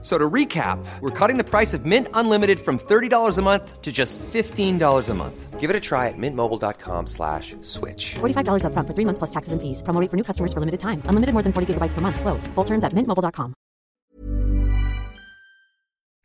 So to recap, we're cutting the price of Mint Unlimited from $30 a month to just $15 a month. Give it a try at mintmobile.com slash switch. $45 upfront for three months plus taxes and fees. Promo rate for new customers for limited time. Unlimited more than 40 gigabytes per month. Slows. Full terms at mintmobile.com.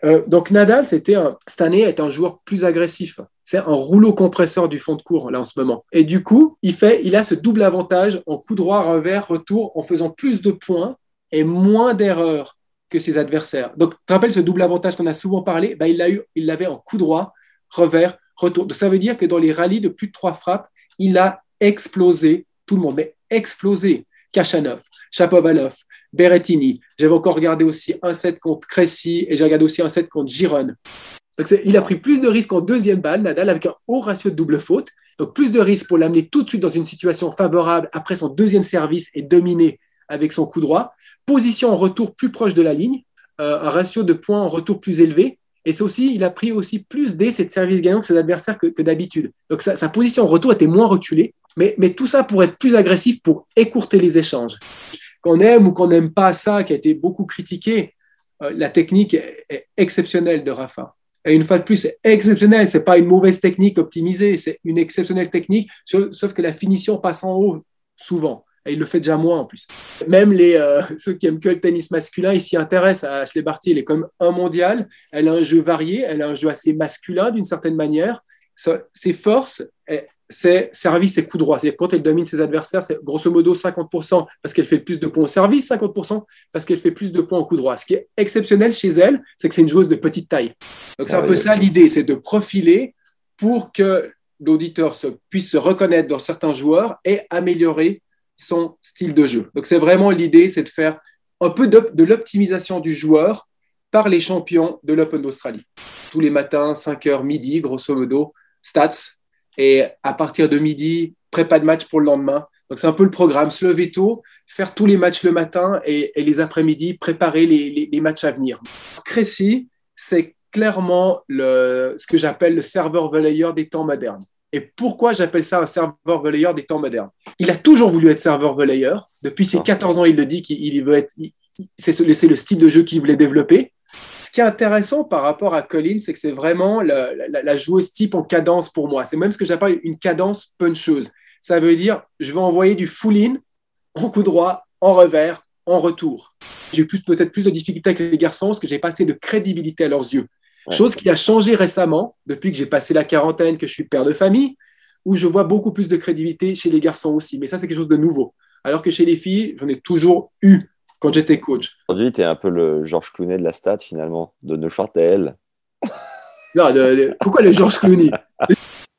Euh, donc Nadal, c'était un, cette année, est un joueur plus agressif. C'est un rouleau compresseur du fond de cours là en ce moment. Et du coup, il fait, il a ce double avantage en coup droit, revers, retour, en faisant plus de points et moins d'erreurs ses adversaires. Donc, tu te rappelles ce double avantage qu'on a souvent parlé? Bah, Il l'a eu, il l'avait en coup droit, revers, retour. Donc, ça veut dire que dans les rallyes de plus de trois frappes, il a explosé tout le monde, mais explosé. Kachanov, Chapovalov, Berrettini. J'avais encore regardé aussi un set contre Cressy et j'ai regardé aussi un set contre Giron. Donc, il a pris plus de risques en deuxième balle, Nadal, avec un haut ratio de double faute. Donc, plus de risques pour l'amener tout de suite dans une situation favorable après son deuxième service et dominer avec son coup droit position en retour plus proche de la ligne, euh, un ratio de points en retour plus élevé. Et c'est aussi, il a pris aussi plus d'essais de service gagnant que ses adversaires que, d'habitude. Donc sa, position en retour était moins reculée, mais, mais tout ça pour être plus agressif, pour écourter les échanges. Qu'on aime ou qu'on n'aime pas ça, qui a été beaucoup critiqué, euh, la technique est, exceptionnelle de Rafa. Et une fois de plus, c'est exceptionnel. C'est pas une mauvaise technique optimisée, c'est une exceptionnelle technique, sauf que la finition passe en haut souvent. Et il le fait déjà moins en plus. Même les, euh, ceux qui aiment que le tennis masculin, ils s'y intéressent. À Ashley Barty, elle est comme un mondial. Elle a un jeu varié, elle a un jeu assez masculin d'une certaine manière. ses forces, eh, c'est service et coup droit. C'est-à-dire quand elle domine ses adversaires, c'est grosso modo 50% parce qu'elle fait le plus de points au service, 50% parce qu'elle fait plus de points au coup droit. Ce qui est exceptionnel chez elle, c'est que c'est une joueuse de petite taille. Donc c'est un ah peu ça l'idée, c'est de profiler pour que l'auditeur puisse se reconnaître dans certains joueurs et améliorer son style de jeu. Donc c'est vraiment l'idée, c'est de faire un peu de, l'optimisation du joueur par les champions de l'Open d'Australie. Tous les matins, 5h midi, grosso modo, stats. Et à partir de midi, prépa de match pour le lendemain. Donc c'est un peu le programme, se lever tôt, faire tous les matchs le matin et, les après-midi, préparer les, matchs à venir. Cressy, c'est clairement le, ce que j'appelle le serveur relayeur des temps modernes. Et pourquoi j'appelle ça un serveur relayeur des temps modernes? Il a toujours voulu être serveur relayeur. Depuis ses 14 ans, il le dit qu'il veut être. C'est le style de jeu qu'il voulait développer. Ce qui est intéressant par rapport à Collins, c'est que c'est vraiment la, joueuse type en cadence pour moi. C'est même ce que j'appelle une cadence puncheuse. Ça veut dire, je vais envoyer du full-in en coup droit, en revers, en retour. J'ai peut-être plus de difficultés avec les garçons parce que j'ai pas assez de crédibilité à leurs yeux. Chose qui a changé récemment, depuis que j'ai passé la quarantaine, que je suis père de famille, où je vois beaucoup plus de crédibilité chez les garçons aussi. Mais ça, c'est quelque chose de nouveau. Alors que chez les filles, j'en ai toujours eu quand j'étais coach. Aujourd'hui, tu es un peu le Georges Clooney de la stat, finalement, de Neuchâtel. non, pourquoi le Georges Clooney?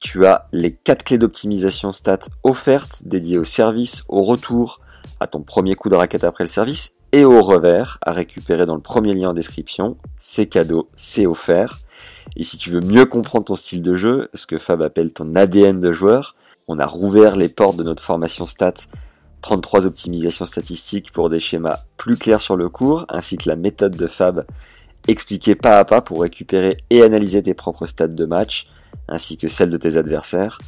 Tu as les quatre clés d'optimisation stat offertes dédiées au service, au retour, à ton premier coup de raquette après le service et au revers à récupérer dans le premier lien en description. C'est cadeau, c'est offert. Et si tu veux mieux comprendre ton style de jeu, ce que Fab appelle ton ADN de joueur, on a rouvert les portes de notre formation stats 33 optimisations statistiques pour des schémas plus clairs sur le cours, ainsi que la méthode de Fab expliquée pas à pas pour récupérer et analyser tes propres stats de match, ainsi que celles de tes adversaires.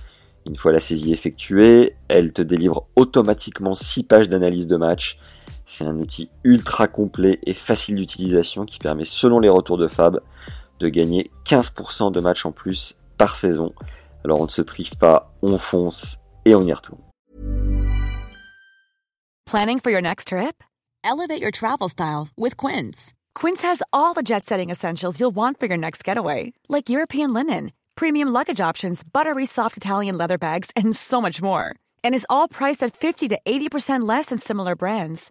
Une fois la saisie effectuée, elle te délivre automatiquement 6 pages d'analyse de match c'est un outil ultra complet et facile d'utilisation qui permet, selon les retours de Fab, de gagner 15% de matchs en plus par saison. Alors on ne se prive pas, on fonce et on y retourne. Planning for your next trip? Elevate your travel style with Quince. Quince has all the jet-setting essentials you'll want for your next getaway, like European linen, premium luggage options, buttery soft Italian leather bags, and so much more. And is all priced at 50 to 80% less than similar brands.